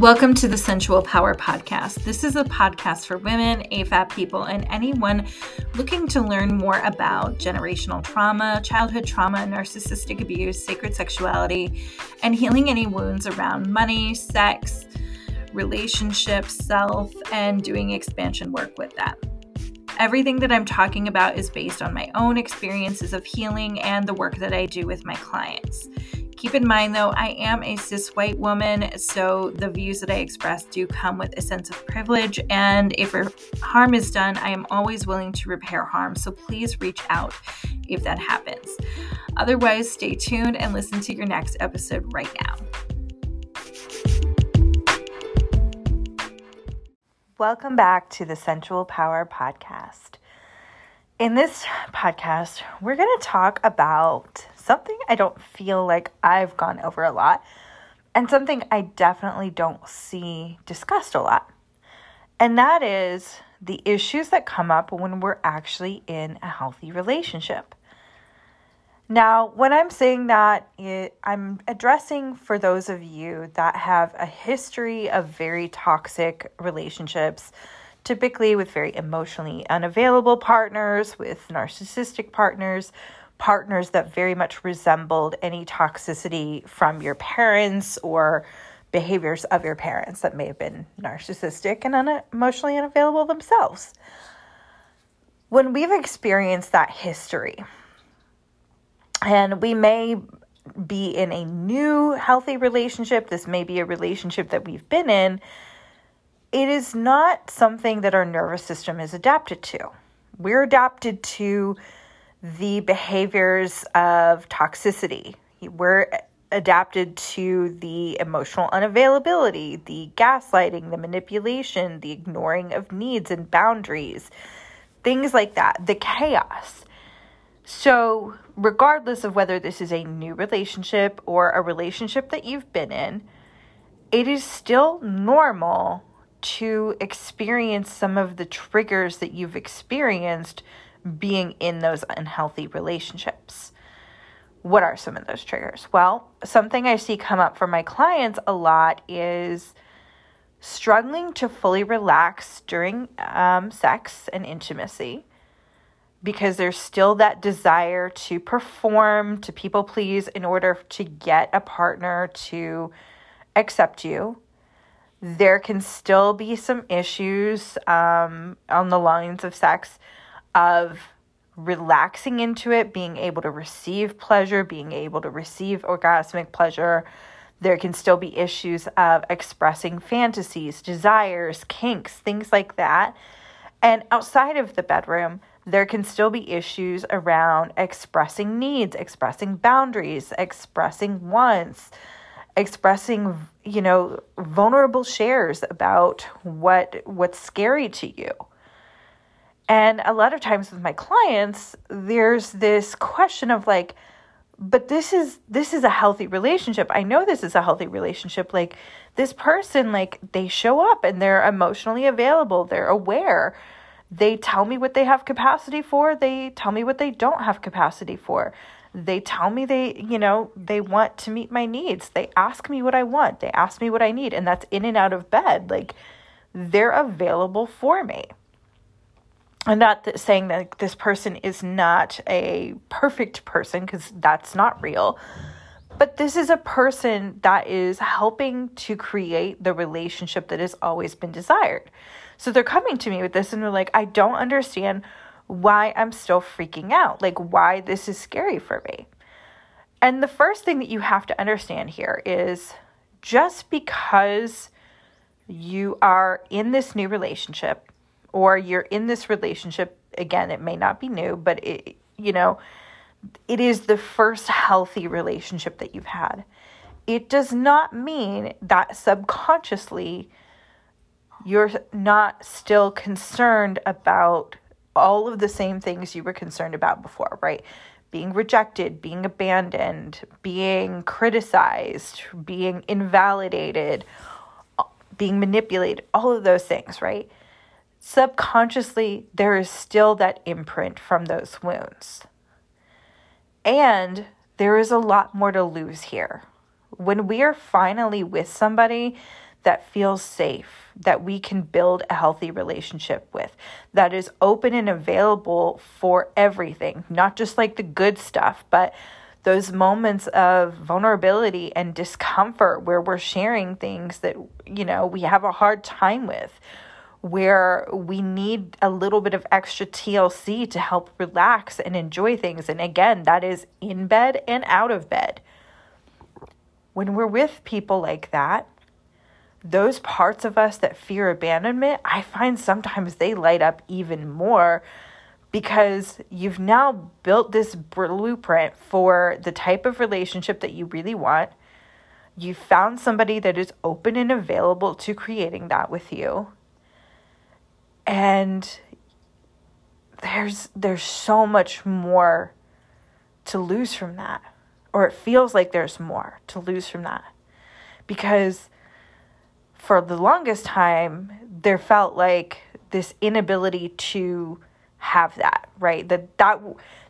Welcome to the Sensual Power Podcast. This is a podcast for women, AFAB people, and anyone looking to learn more about generational trauma, childhood trauma, narcissistic abuse, sacred sexuality, and healing any wounds around money, sex, relationships, self, and doing expansion work with that. Everything that I'm talking about is based on my own experiences of healing and the work that I do with my clients. Keep in mind, though, I am a cis white woman, so the views that I express do come with a sense of privilege. And if er, harm is done, I am always willing to repair harm. So please reach out if that happens. Otherwise, stay tuned and listen to your next episode right now. Welcome back to the Sensual Power Podcast. In this podcast, we're going to talk about something I don't feel like I've gone over a lot, and something I definitely don't see discussed a lot. And that is the issues that come up when we're actually in a healthy relationship. Now, when I'm saying that, it, I'm addressing for those of you that have a history of very toxic relationships typically with very emotionally unavailable partners, with narcissistic partners, partners that very much resembled any toxicity from your parents or behaviors of your parents that may have been narcissistic and un- emotionally unavailable themselves. When we've experienced that history, and we may be in a new healthy relationship, this may be a relationship that we've been in it is not something that our nervous system is adapted to. We're adapted to the behaviors of toxicity. We're adapted to the emotional unavailability, the gaslighting, the manipulation, the ignoring of needs and boundaries, things like that, the chaos. So, regardless of whether this is a new relationship or a relationship that you've been in, it is still normal to experience some of the triggers that you've experienced being in those unhealthy relationships. What are some of those triggers? Well, something I see come up for my clients a lot is struggling to fully relax during um, sex and intimacy because there's still that desire to perform, to people please in order to get a partner to accept you there can still be some issues um, on the lines of sex of relaxing into it, being able to receive pleasure, being able to receive orgasmic pleasure. There can still be issues of expressing fantasies, desires, kinks, things like that. And outside of the bedroom, there can still be issues around expressing needs, expressing boundaries, expressing wants, expressing you know vulnerable shares about what what's scary to you. And a lot of times with my clients there's this question of like but this is this is a healthy relationship. I know this is a healthy relationship. Like this person like they show up and they're emotionally available. They're aware. They tell me what they have capacity for. They tell me what they don't have capacity for they tell me they, you know, they want to meet my needs. They ask me what I want. They ask me what I need. And that's in and out of bed. Like they're available for me. I'm not saying that this person is not a perfect person because that's not real. But this is a person that is helping to create the relationship that has always been desired. So they're coming to me with this and they're like, I don't understand why I'm still freaking out, like why this is scary for me. And the first thing that you have to understand here is just because you are in this new relationship or you're in this relationship again it may not be new but it you know it is the first healthy relationship that you've had it does not mean that subconsciously you're not still concerned about all of the same things you were concerned about before, right? Being rejected, being abandoned, being criticized, being invalidated, being manipulated, all of those things, right? Subconsciously, there is still that imprint from those wounds. And there is a lot more to lose here. When we are finally with somebody that feels safe, that we can build a healthy relationship with, that is open and available for everything, not just like the good stuff, but those moments of vulnerability and discomfort where we're sharing things that, you know, we have a hard time with, where we need a little bit of extra TLC to help relax and enjoy things. And again, that is in bed and out of bed. When we're with people like that, those parts of us that fear abandonment, I find sometimes they light up even more because you've now built this blueprint for the type of relationship that you really want. You found somebody that is open and available to creating that with you. And there's there's so much more to lose from that. Or it feels like there's more to lose from that. Because for the longest time there felt like this inability to have that, right? That that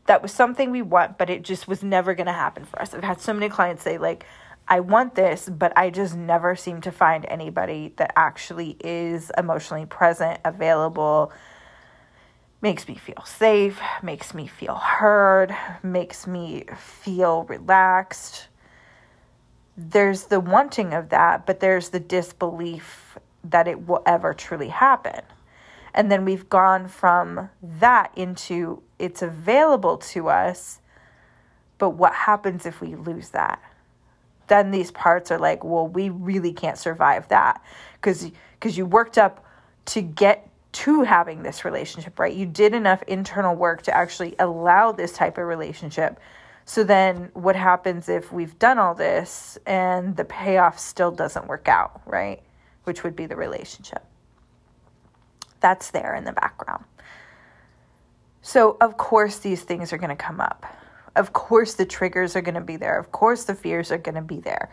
that was something we want, but it just was never going to happen for us. I've had so many clients say like I want this, but I just never seem to find anybody that actually is emotionally present, available, makes me feel safe, makes me feel heard, makes me feel relaxed. There's the wanting of that, but there's the disbelief that it will ever truly happen. And then we've gone from that into it's available to us, but what happens if we lose that? Then these parts are like, well, we really can't survive that because because you worked up to get to having this relationship, right? You did enough internal work to actually allow this type of relationship. So then what happens if we've done all this and the payoff still doesn't work out, right? Which would be the relationship that's there in the background. So, of course, these things are going to come up. Of course, the triggers are going to be there. Of course, the fears are going to be there.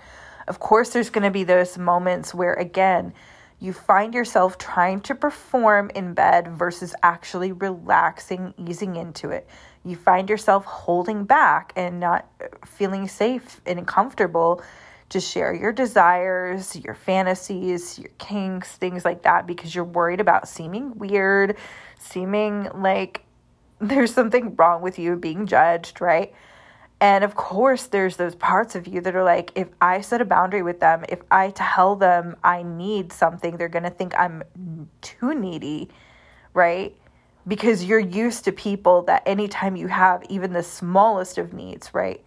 Of course, there's going to be those moments where, again, you find yourself trying to perform in bed versus actually relaxing, easing into it. You find yourself holding back and not uh, feeling safe and comfortable to share your desires, your fantasies, your kinks, things like that, because you're worried about seeming weird, seeming like there's something wrong with you, being judged, right? And of course, there's those parts of you that are like, if I set a boundary with them, if I tell them I need something, they're going to think I'm too needy, right? Because you're used to people that anytime you have even the smallest of needs, right?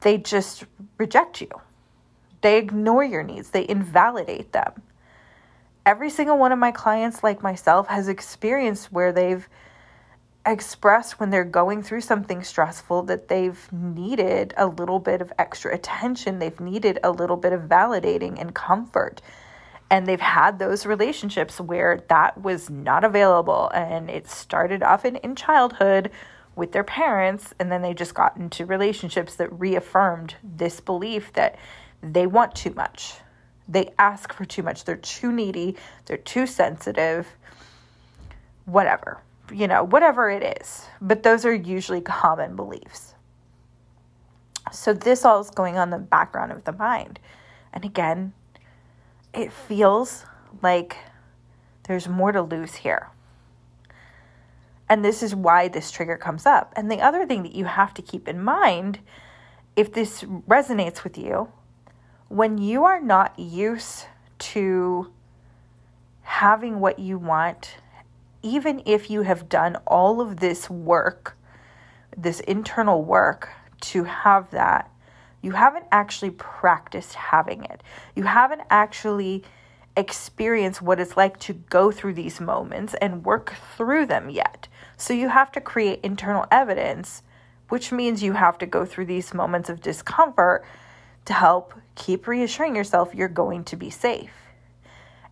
They just reject you they ignore your needs, they invalidate them. Every single one of my clients, like myself, has experienced where they've expressed when they're going through something stressful that they've needed a little bit of extra attention, they've needed a little bit of validating and comfort. And they've had those relationships where that was not available. And it started off in, in childhood with their parents, and then they just got into relationships that reaffirmed this belief that they want too much. They ask for too much. They're too needy. They're too sensitive. Whatever, you know, whatever it is. But those are usually common beliefs. So this all is going on the background of the mind. And again, it feels like there's more to lose here. And this is why this trigger comes up. And the other thing that you have to keep in mind if this resonates with you when you are not used to having what you want, even if you have done all of this work, this internal work to have that, you haven't actually practiced having it. You haven't actually experienced what it's like to go through these moments and work through them yet. So you have to create internal evidence, which means you have to go through these moments of discomfort to help keep reassuring yourself you're going to be safe.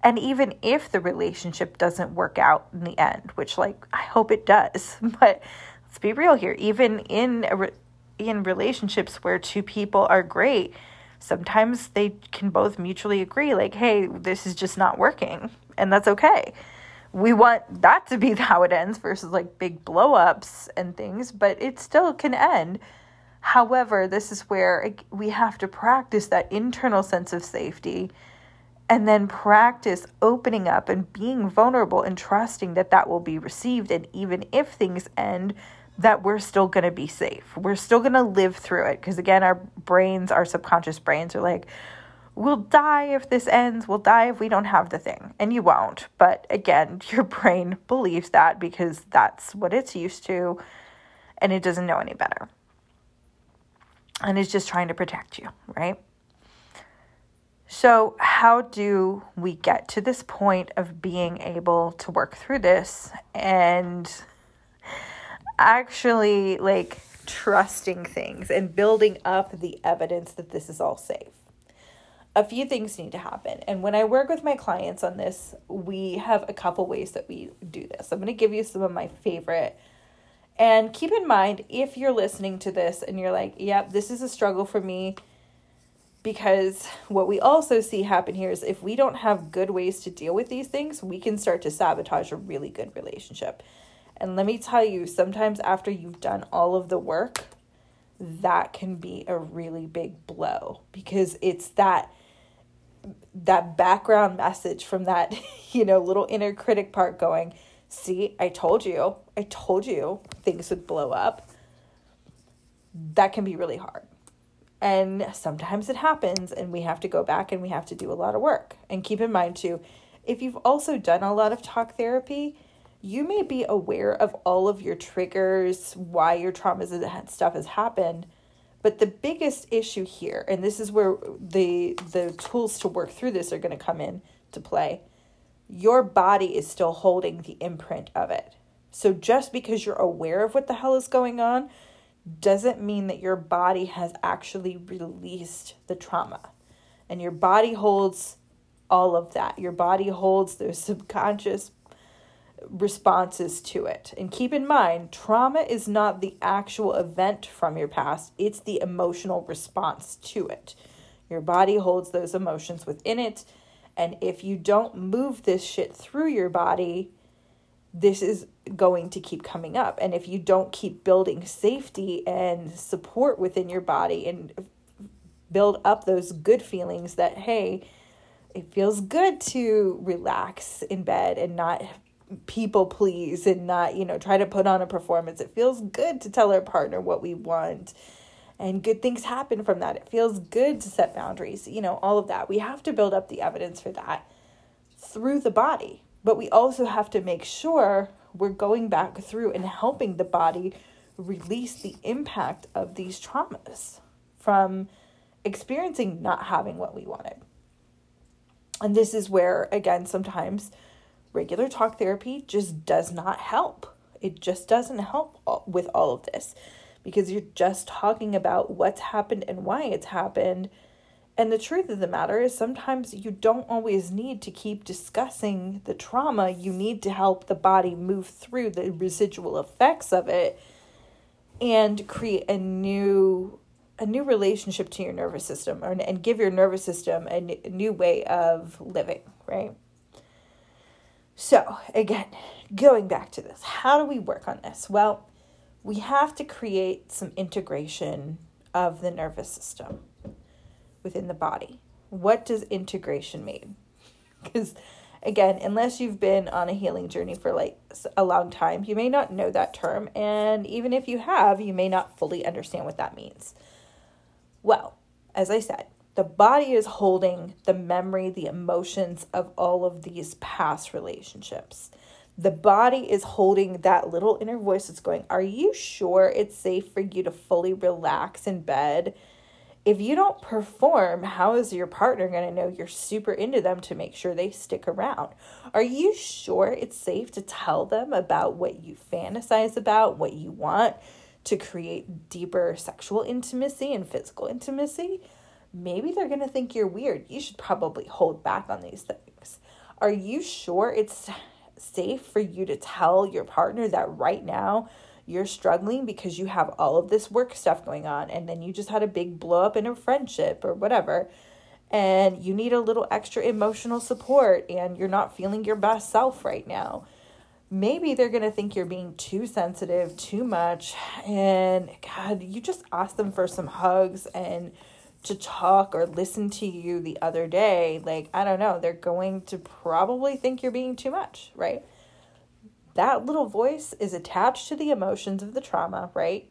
And even if the relationship doesn't work out in the end, which like I hope it does, but let's be real here, even in re- in relationships where two people are great, sometimes they can both mutually agree like, "Hey, this is just not working." And that's okay. We want that to be how it ends versus like big blowups and things, but it still can end However, this is where we have to practice that internal sense of safety and then practice opening up and being vulnerable and trusting that that will be received. And even if things end that we're still going to be safe. We're still going to live through it. Because again our brains our subconscious brains are like we'll die if this ends. We'll die if we don't have the thing. And you won't. But again your brain believes that because that's what it's used to and it doesn't know any better. And it's just trying to protect you right so, how do we get to this point of being able to work through this and actually like trusting things and building up the evidence that this is all safe? A few things need to happen. And when I work with my clients on this, we have a couple ways that we do this. I'm going to give you some of my favorite. And keep in mind, if you're listening to this and you're like, yep, this is a struggle for me because what we also see happen here is if we don't have good ways to deal with these things, we can start to sabotage a really good relationship. And let me tell you, sometimes after you've done all of the work, that can be a really big blow because it's that that background message from that, you know, little inner critic part going, "See, I told you. I told you things would blow up." That can be really hard. And sometimes it happens, and we have to go back and we have to do a lot of work. And keep in mind, too, if you've also done a lot of talk therapy, you may be aware of all of your triggers, why your traumas and stuff has happened. But the biggest issue here, and this is where the the tools to work through this are going to come in to play. Your body is still holding the imprint of it. So just because you're aware of what the hell is going on doesn't mean that your body has actually released the trauma. And your body holds all of that. Your body holds those subconscious responses to it. And keep in mind, trauma is not the actual event from your past, it's the emotional response to it. Your body holds those emotions within it. And if you don't move this shit through your body, this is going to keep coming up. And if you don't keep building safety and support within your body and build up those good feelings that, hey, it feels good to relax in bed and not people please and not, you know, try to put on a performance. It feels good to tell our partner what we want and good things happen from that. It feels good to set boundaries, you know, all of that. We have to build up the evidence for that through the body. But we also have to make sure we're going back through and helping the body release the impact of these traumas from experiencing not having what we wanted. And this is where, again, sometimes regular talk therapy just does not help. It just doesn't help with all of this because you're just talking about what's happened and why it's happened and the truth of the matter is, sometimes you don't always need to keep discussing the trauma. You need to help the body move through the residual effects of it and create a new a new relationship to your nervous system or, and give your nervous system a, a new way of living, right? So, again, going back to this, how do we work on this? Well, we have to create some integration of the nervous system within the body. What does integration mean? Because again, unless you've been on a healing journey for like a long time, you may not know that term. And even if you have, you may not fully understand what that means. Well, as I said, the body is holding the memory, the emotions of all of these past relationships. The body is holding that little inner voice that's going, Are you sure it's safe for you to fully relax in bed if you don't perform, how is your partner going to know you're super into them to make sure they stick around? Are you sure it's safe to tell them about what you fantasize about, what you want to create deeper sexual intimacy and physical intimacy? Maybe they're going to think you're weird. You should probably hold back on these things. Are you sure it's safe for you to tell your partner that right now you're struggling because you have all of this work stuff going on and then you just had a big blow up in a friendship or whatever and you need a little extra emotional support and you're not feeling your best self right now maybe they're going to think you're being too sensitive too much and god you just ask them for some hugs and to talk or listen to you the other day, like, I don't know, they're going to probably think you're being too much, right? That little voice is attached to the emotions of the trauma, right?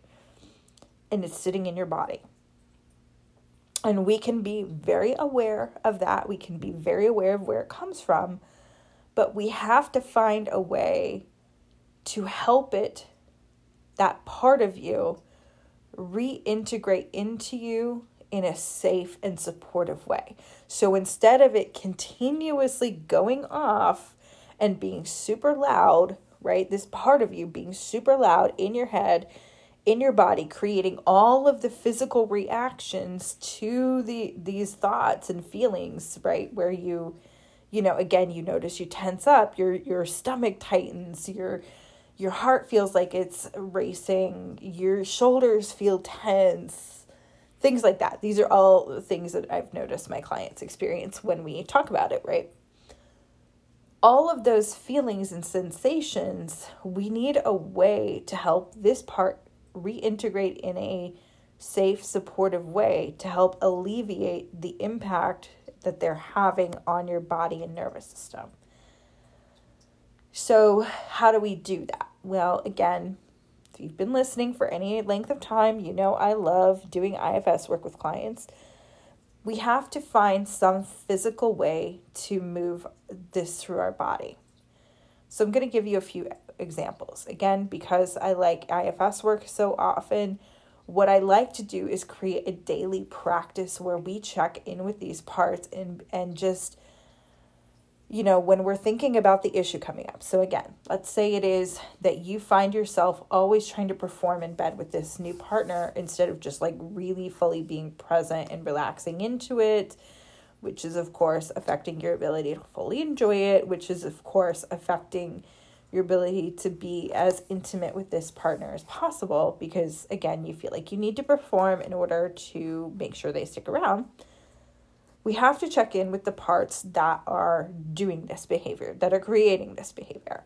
And it's sitting in your body. And we can be very aware of that. We can be very aware of where it comes from. But we have to find a way to help it, that part of you, reintegrate into you in a safe and supportive way. So instead of it continuously going off and being super loud, right? This part of you being super loud in your head, in your body, creating all of the physical reactions to the these thoughts and feelings, right? Where you you know, again, you notice you tense up, your your stomach tightens, your your heart feels like it's racing, your shoulders feel tense, things like that. These are all things that I've noticed my clients experience when we talk about it, right? All of those feelings and sensations, we need a way to help this part reintegrate in a safe, supportive way to help alleviate the impact that they're having on your body and nervous system. So, how do we do that? Well, again, if you've been listening for any length of time, you know I love doing IFS work with clients. We have to find some physical way to move this through our body. So, I'm going to give you a few examples. Again, because I like IFS work so often, what I like to do is create a daily practice where we check in with these parts and and just you know, when we're thinking about the issue coming up. So, again, let's say it is that you find yourself always trying to perform in bed with this new partner instead of just like really fully being present and relaxing into it, which is, of course, affecting your ability to fully enjoy it, which is, of course, affecting your ability to be as intimate with this partner as possible because, again, you feel like you need to perform in order to make sure they stick around we have to check in with the parts that are doing this behavior, that are creating this behavior.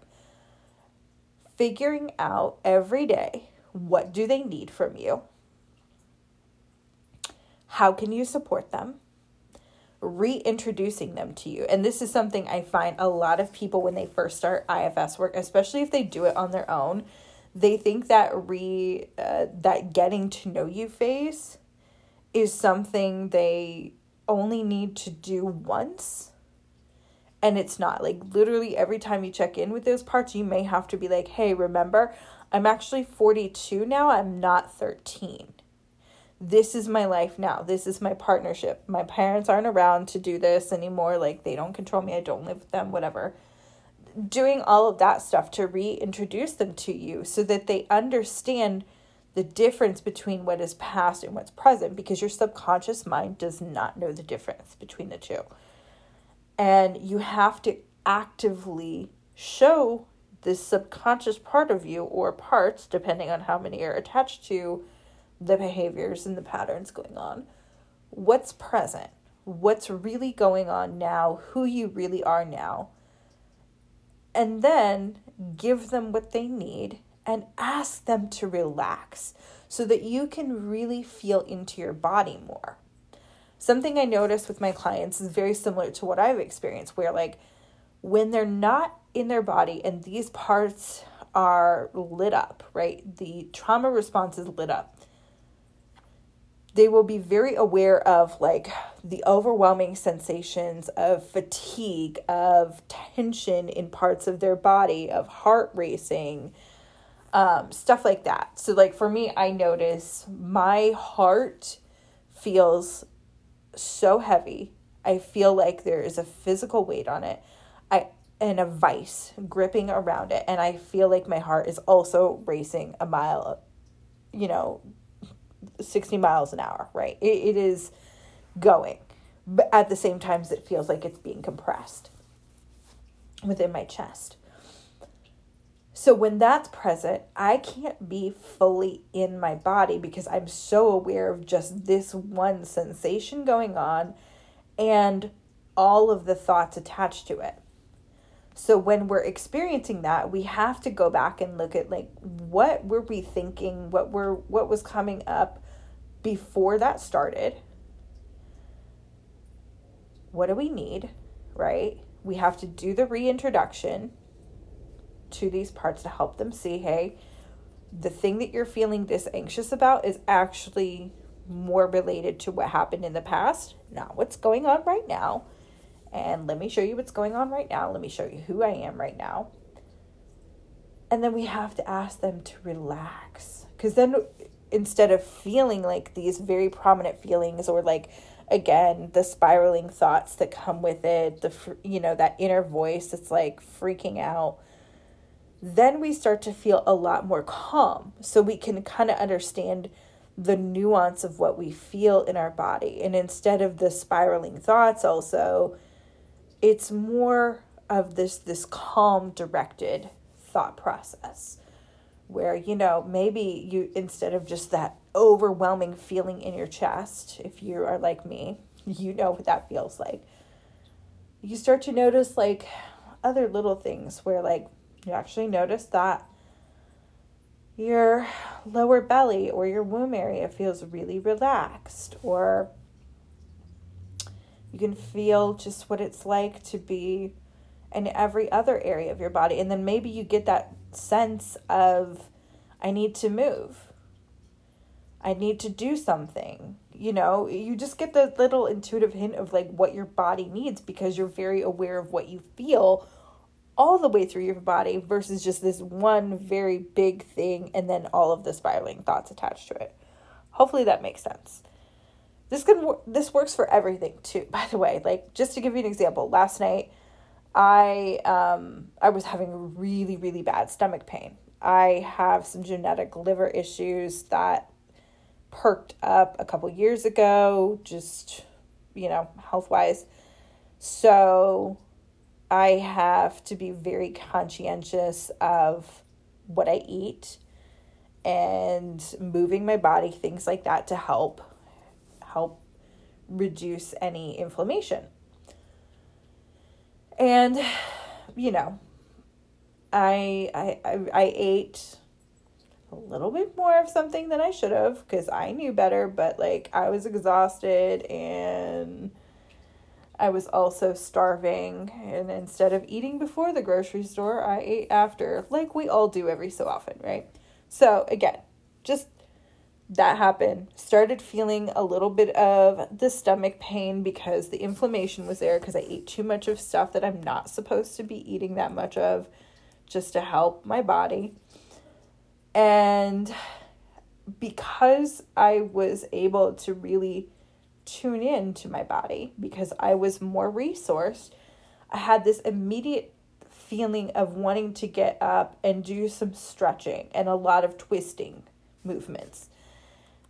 Figuring out every day what do they need from you? How can you support them? Reintroducing them to you. And this is something I find a lot of people when they first start IFS work, especially if they do it on their own, they think that re uh, that getting to know you phase is something they only need to do once. And it's not like literally every time you check in with those parts you may have to be like hey remember i'm actually 42 now i'm not 13 this is my life now. This is my partnership. My parents aren't around to do this anymore. Like they don't control me. I don't live with them whatever. Doing all of that stuff to reintroduce them to you so that they understand the difference between what is past and what's present because your subconscious mind does not know the difference between the two. And you have to actively show this subconscious part of you or parts, depending on how many are attached to the behaviors and the patterns going on, what's present, what's really going on now, who you really are now. And then give them what they need and ask them to relax so that you can really feel into your body more. Something I notice with my clients is very similar to what I've experienced, where, like, when they're not in their body and these parts are lit up, right? The trauma response is lit up. They will be very aware of like the overwhelming sensations of fatigue, of tension in parts of their body, of heart racing, um, stuff like that. So, like for me, I notice my heart feels so heavy. I feel like there is a physical weight on it. I and a vice gripping around it, and I feel like my heart is also racing a mile, you know, sixty miles an hour. Right, it, it is going, but at the same time, it feels like it's being compressed within my chest. So when that's present, I can't be fully in my body because I'm so aware of just this one sensation going on and all of the thoughts attached to it. So when we're experiencing that, we have to go back and look at like what were we thinking, what were what was coming up before that started? what do we need, right? We have to do the reintroduction to these parts to help them see hey, the thing that you're feeling this anxious about is actually more related to what happened in the past, not what's going on right now. And let me show you what's going on right now. Let me show you who I am right now. And then we have to ask them to relax. Because then instead of feeling like these very prominent feelings or like again the spiraling thoughts that come with it the you know that inner voice that's like freaking out then we start to feel a lot more calm so we can kind of understand the nuance of what we feel in our body. And instead of the spiraling thoughts also it's more of this this calm directed thought process where you know maybe you instead of just that overwhelming feeling in your chest if you are like me you know what that feels like you start to notice like other little things where like you actually notice that your lower belly or your womb area feels really relaxed or you can feel just what it's like to be in every other area of your body and then maybe you get that sense of I need to move. I need to do something. You know, you just get the little intuitive hint of like what your body needs because you're very aware of what you feel all the way through your body versus just this one very big thing and then all of the spiraling thoughts attached to it. Hopefully that makes sense. This can this works for everything too. By the way, like just to give you an example, last night I um I was having really really bad stomach pain. I have some genetic liver issues that perked up a couple years ago, just you know, health-wise. So I have to be very conscientious of what I eat and moving my body, things like that to help help reduce any inflammation. And, you know, I, I, I, I ate a little bit more of something than I should have because I knew better, but like I was exhausted and I was also starving. And instead of eating before the grocery store, I ate after, like we all do every so often, right? So, again, just that happened. Started feeling a little bit of the stomach pain because the inflammation was there because I ate too much of stuff that I'm not supposed to be eating that much of just to help my body. And because I was able to really tune in to my body because I was more resourced, I had this immediate feeling of wanting to get up and do some stretching and a lot of twisting movements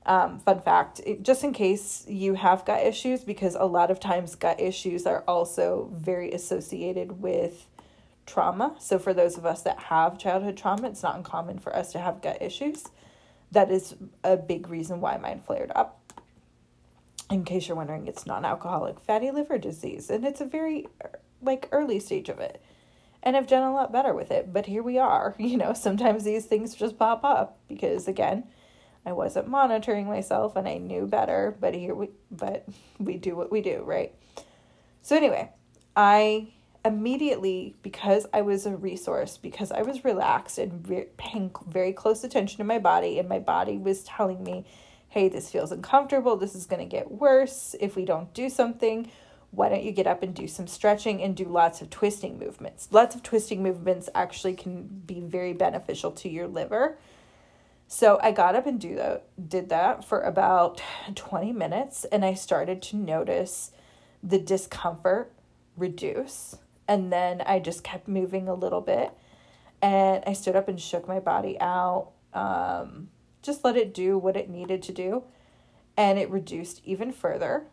um, fun fact, just in case you have gut issues, because a lot of times gut issues are also very associated with trauma. So, for those of us that have childhood trauma, it's not uncommon for us to have gut issues. That is a big reason why mine flared up. In case you're wondering, it's non alcoholic fatty liver disease, and it's a very like early stage of it. And I've done a lot better with it, but here we are. You know, sometimes these things just pop up because, again, I wasn't monitoring myself and I knew better, but here we but we do what we do, right? So anyway, I immediately because I was a resource, because I was relaxed and re- paying very close attention to my body and my body was telling me, "Hey, this feels uncomfortable. This is going to get worse if we don't do something." Why don't you get up and do some stretching and do lots of twisting movements? Lots of twisting movements actually can be very beneficial to your liver so I got up and do that, did that for about 20 minutes, and I started to notice the discomfort reduce. And then I just kept moving a little bit, and I stood up and shook my body out, um, just let it do what it needed to do, and it reduced even further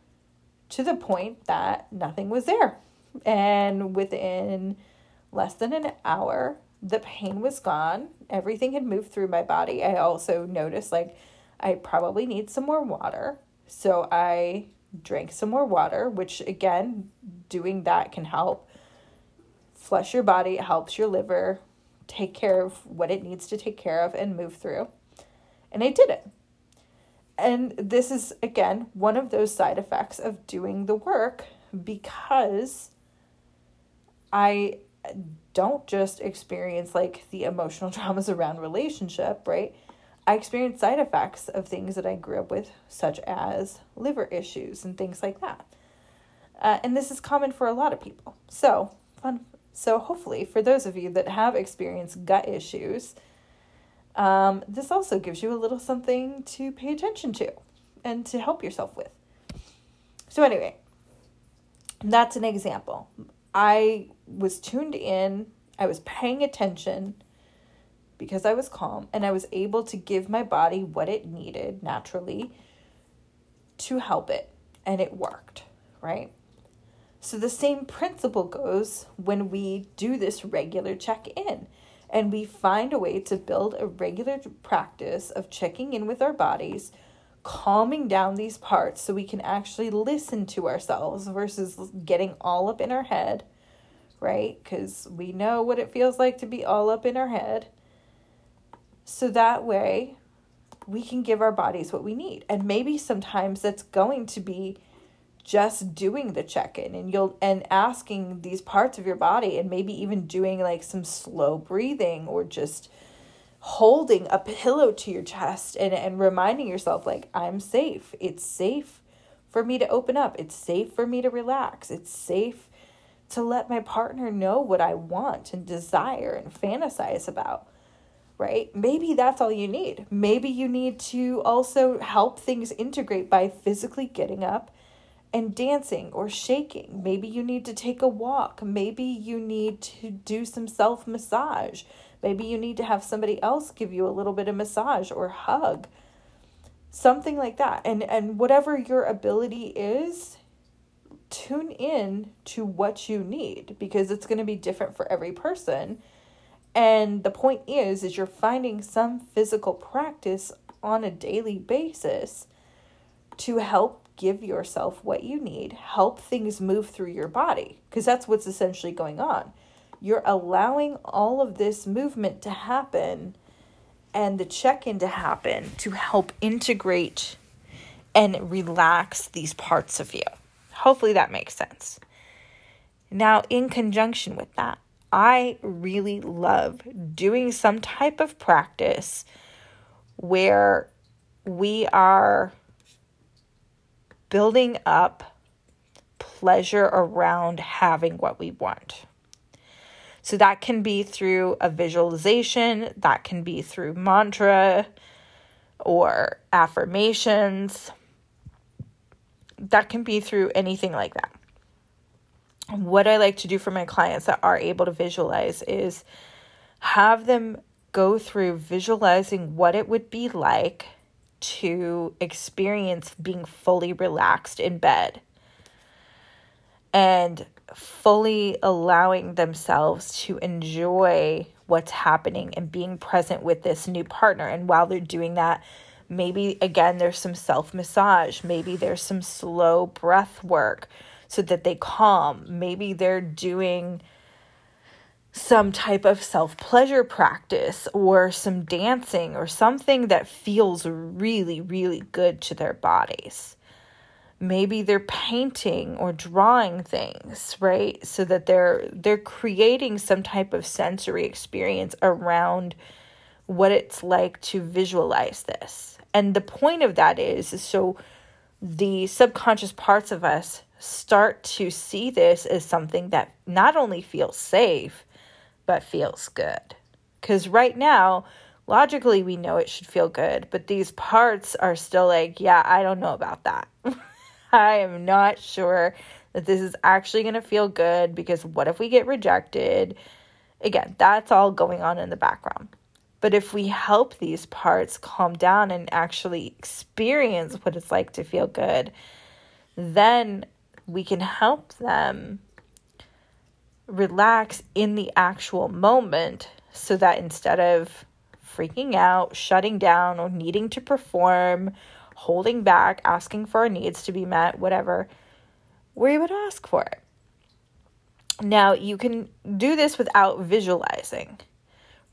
to the point that nothing was there. And within less than an hour, the pain was gone. Everything had moved through my body. I also noticed like I probably need some more water. So I drank some more water, which again, doing that can help flush your body, it helps your liver take care of what it needs to take care of and move through. And I did it. And this is, again, one of those side effects of doing the work because I don't just experience like the emotional traumas around relationship, right? I experience side effects of things that I grew up with, such as liver issues and things like that. Uh, and this is common for a lot of people. So, fun. So, hopefully, for those of you that have experienced gut issues, um, this also gives you a little something to pay attention to and to help yourself with. So, anyway, that's an example. I was tuned in, I was paying attention because I was calm, and I was able to give my body what it needed naturally to help it, and it worked, right? So the same principle goes when we do this regular check in and we find a way to build a regular practice of checking in with our bodies, calming down these parts so we can actually listen to ourselves versus getting all up in our head, right? Because we know what it feels like to be all up in our head. So that way we can give our bodies what we need. And maybe sometimes that's going to be just doing the check-in and you'll and asking these parts of your body and maybe even doing like some slow breathing or just holding a pillow to your chest and and reminding yourself like I'm safe. It's safe for me to open up. It's safe for me to relax. It's safe to let my partner know what I want and desire and fantasize about. Right? Maybe that's all you need. Maybe you need to also help things integrate by physically getting up and dancing or shaking. Maybe you need to take a walk. Maybe you need to do some self massage. Maybe you need to have somebody else give you a little bit of massage or hug. Something like that. And and whatever your ability is, tune in to what you need because it's going to be different for every person. And the point is is you're finding some physical practice on a daily basis to help give yourself what you need, help things move through your body, because that's what's essentially going on. You're allowing all of this movement to happen and the check in to happen to help integrate and relax these parts of you. Hopefully that makes sense. Now, in conjunction with that, I really love doing some type of practice where we are building up pleasure around having what we want. So that can be through a visualization, that can be through mantra or affirmations, that can be through anything like that. What I like to do for my clients that are able to visualize is have them go through visualizing what it would be like to experience being fully relaxed in bed and fully allowing themselves to enjoy what's happening and being present with this new partner. And while they're doing that, maybe again, there's some self massage, maybe there's some slow breath work so that they calm, maybe they're doing some type of self pleasure practice or some dancing or something that feels really, really good to their bodies. Maybe they're painting or drawing things, right? So that they're they're creating some type of sensory experience around what it's like to visualize this. And the point of that is, is so the subconscious parts of us start to see this as something that not only feels safe, but feels good. Because right now, logically, we know it should feel good, but these parts are still like, yeah, I don't know about that. I am not sure that this is actually going to feel good because what if we get rejected? Again, that's all going on in the background. But if we help these parts calm down and actually experience what it's like to feel good, then we can help them relax in the actual moment so that instead of freaking out, shutting down, or needing to perform, holding back, asking for our needs to be met, whatever, we're able to ask for it. Now, you can do this without visualizing,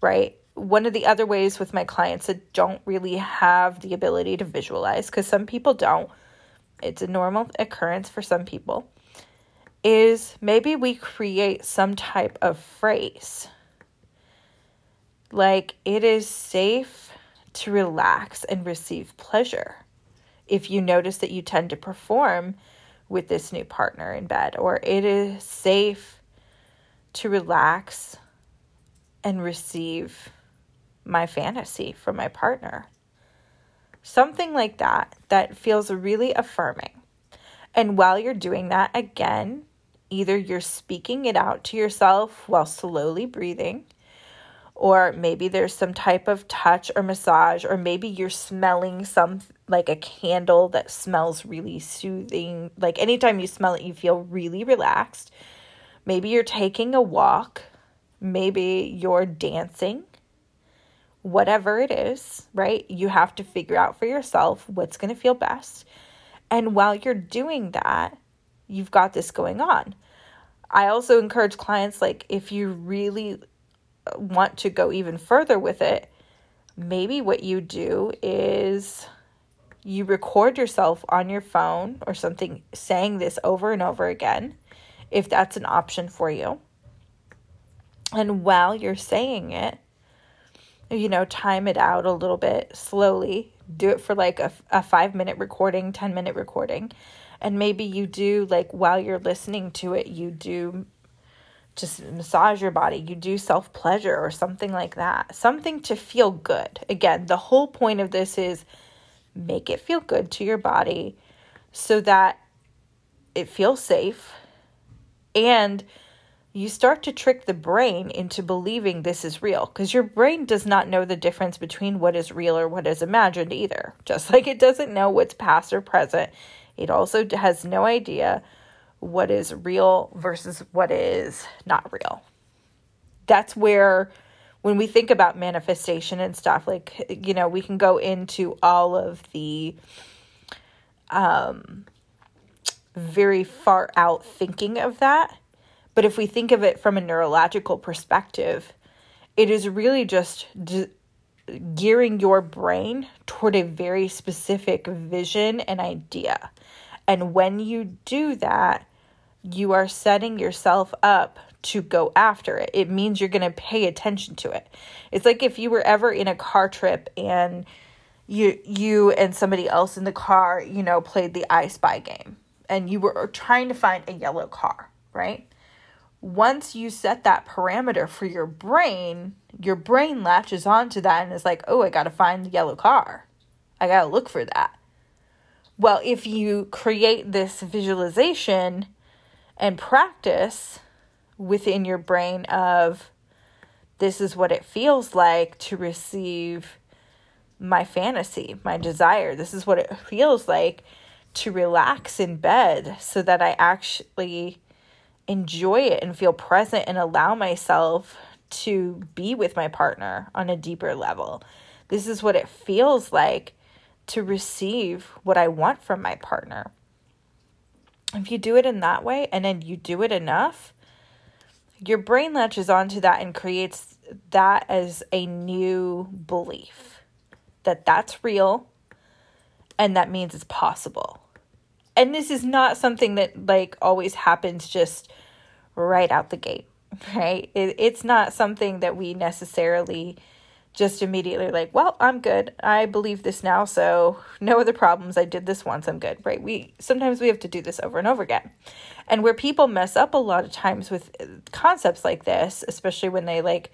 right? One of the other ways with my clients that don't really have the ability to visualize, because some people don't, it's a normal occurrence for some people, is maybe we create some type of phrase like it is safe to relax and receive pleasure. If you notice that you tend to perform with this new partner in bed, or it is safe to relax and receive my fantasy from my partner. Something like that, that feels really affirming. And while you're doing that, again, either you're speaking it out to yourself while slowly breathing, or maybe there's some type of touch or massage, or maybe you're smelling some like a candle that smells really soothing. Like anytime you smell it, you feel really relaxed. Maybe you're taking a walk, maybe you're dancing. Whatever it is, right? You have to figure out for yourself what's going to feel best. And while you're doing that, you've got this going on. I also encourage clients like if you really uh, want to go even further with it, maybe what you do is you record yourself on your phone or something saying this over and over again, if that's an option for you. And while you're saying it, you know, time it out a little bit slowly. Do it for like a, a five minute recording, 10 minute recording. And maybe you do, like, while you're listening to it, you do just massage your body, you do self pleasure or something like that. Something to feel good. Again, the whole point of this is make it feel good to your body so that it feels safe and you start to trick the brain into believing this is real because your brain does not know the difference between what is real or what is imagined either. Just like it doesn't know what's past or present, it also has no idea what is real versus what is not real. That's where, when we think about manifestation and stuff, like, you know, we can go into all of the um, very far out thinking of that. But if we think of it from a neurological perspective, it is really just gearing your brain toward a very specific vision and idea. And when you do that, you are setting yourself up to go after it. It means you're going to pay attention to it. It's like if you were ever in a car trip and you you and somebody else in the car, you know, played the I Spy game and you were trying to find a yellow car, right? Once you set that parameter for your brain, your brain latches onto that and is like, "Oh, I got to find the yellow car. I got to look for that." Well, if you create this visualization and practice within your brain of this is what it feels like to receive my fantasy, my desire. This is what it feels like to relax in bed so that I actually enjoy it and feel present and allow myself to be with my partner on a deeper level. This is what it feels like to receive what I want from my partner if you do it in that way and then you do it enough, your brain latches onto that and creates that as a new belief that that's real and that means it's possible. And this is not something that like always happens just right out the gate, right? It, it's not something that we necessarily just immediately like, well, I'm good. I believe this now, so no other problems. I did this once, I'm good. Right? We sometimes we have to do this over and over again. And where people mess up a lot of times with uh, concepts like this, especially when they like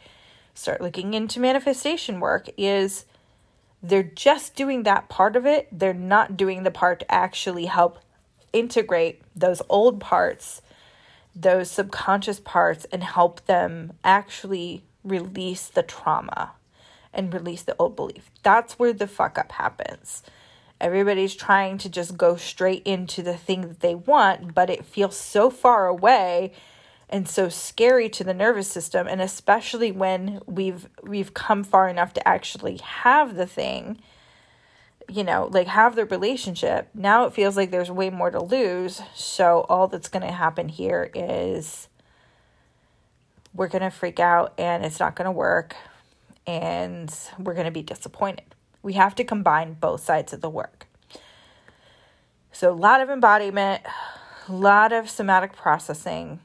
start looking into manifestation work is they're just doing that part of it. They're not doing the part to actually help integrate those old parts, those subconscious parts and help them actually release the trauma and release the old belief. That's where the fuck up happens. Everybody's trying to just go straight into the thing that they want, but it feels so far away and so scary to the nervous system and especially when we've we've come far enough to actually have the thing you know like have the relationship now it feels like there's way more to lose so all that's going to happen here is we're going to freak out and it's not going to work and we're going to be disappointed. We have to combine both sides of the work. So, a lot of embodiment, a lot of somatic processing,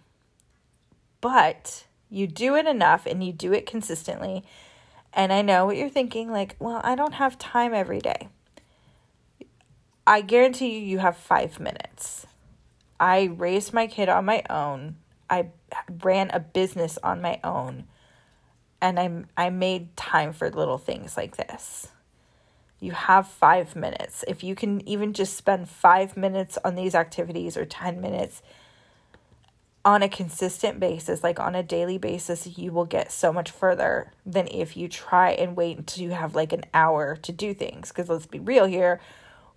but you do it enough and you do it consistently. And I know what you're thinking like, well, I don't have time every day. I guarantee you, you have five minutes. I raised my kid on my own. I ran a business on my own. And I, I made time for little things like this. You have five minutes. If you can even just spend five minutes on these activities or 10 minutes on a consistent basis, like on a daily basis, you will get so much further than if you try and wait until you have like an hour to do things. Because let's be real here,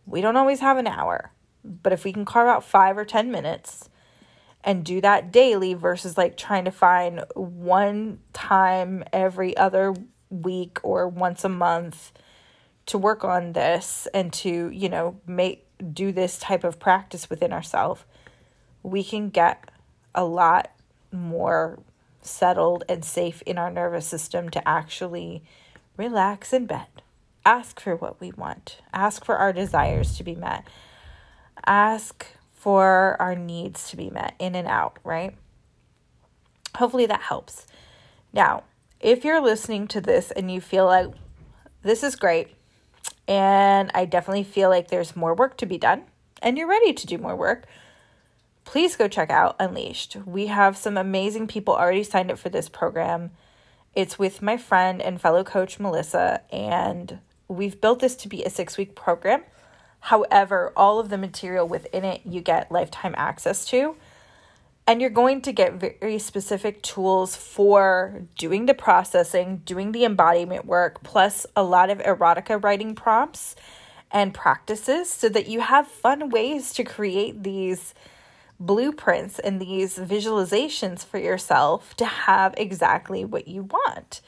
we don't always have an hour. But if we can carve out five or 10 minutes and do that daily versus like trying to find one time every other week or once a month to work on this and to, you know, make do this type of practice within ourselves, we can get a lot more settled and safe in our nervous system to actually relax in bed. Ask for what we want. Ask for our desires to be met. Ask for our needs to be met in and out, right? Hopefully that helps. Now, if you're listening to this and you feel like this is great, and I definitely feel like there's more work to be done, and you're ready to do more work, please go check out Unleashed. We have some amazing people already signed up for this program. It's with my friend and fellow coach Melissa, and we've built this to be a six week program. However, all of the material within it you get lifetime access to. And you're going to get very specific tools for doing the processing, doing the embodiment work, plus a lot of erotica writing prompts and practices so that you have fun ways to create these blueprints and these visualizations for yourself to have exactly what you want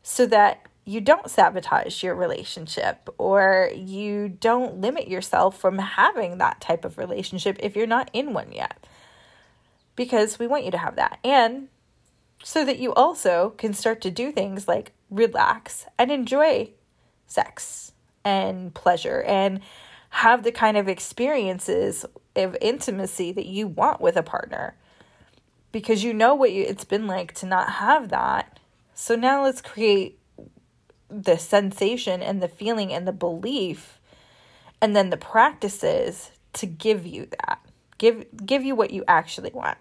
so that you don't sabotage your relationship or you don't limit yourself from having that type of relationship if you're not in one yet because we want you to have that. And so that you also can start to do things like relax and enjoy sex and pleasure and have the kind of experiences of intimacy that you want with a partner because you know what you, it's been like to not have that. So now let's create the sensation and the feeling and the belief and then the practices to give you that. Give give you what you actually want.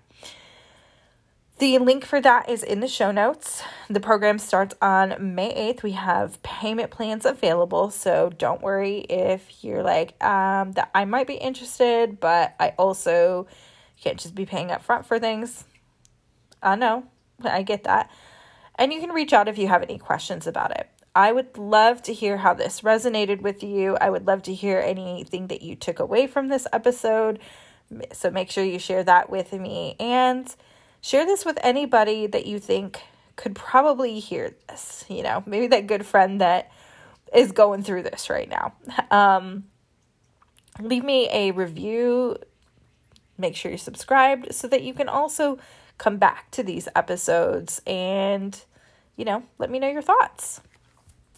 The link for that is in the show notes. The program starts on May 8th. We have payment plans available, so don't worry if you're like, um, that I might be interested, but I also can't just be paying up front for things. I know, I get that. And you can reach out if you have any questions about it. I would love to hear how this resonated with you. I would love to hear anything that you took away from this episode. So make sure you share that with me. And share this with anybody that you think could probably hear this. You know, maybe that good friend that is going through this right now. Um, leave me a review. Make sure you're subscribed so that you can also come back to these episodes and, you know, let me know your thoughts.